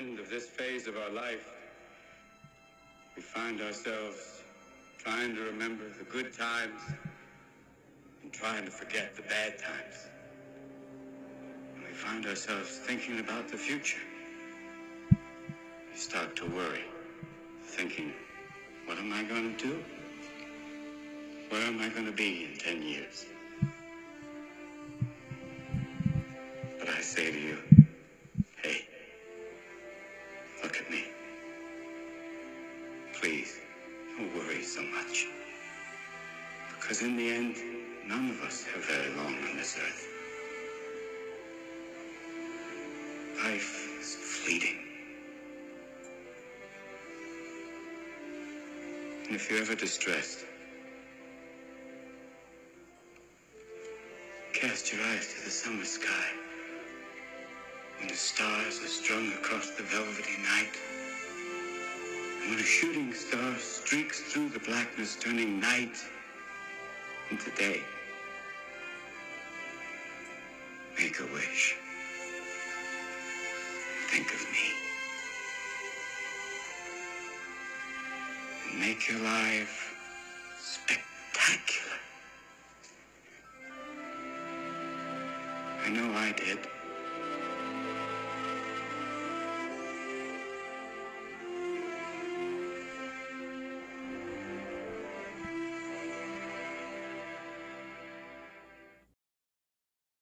end of this phase of our life, we find ourselves trying to remember the good times and trying to forget the bad times. And we find ourselves thinking about the future. We start to worry, thinking, what am I going to do? Where am I going to be in 10 years? But I say to you, Please, don't worry so much. Because in the end, none of us have very long on this earth. Life is fleeting. And if you're ever distressed, cast your eyes to the summer sky. When the stars are strung across the velvety night. When a shooting star streaks through the blackness, turning night into day. Make a wish. Think of me. And make your life spectacular. I know I did.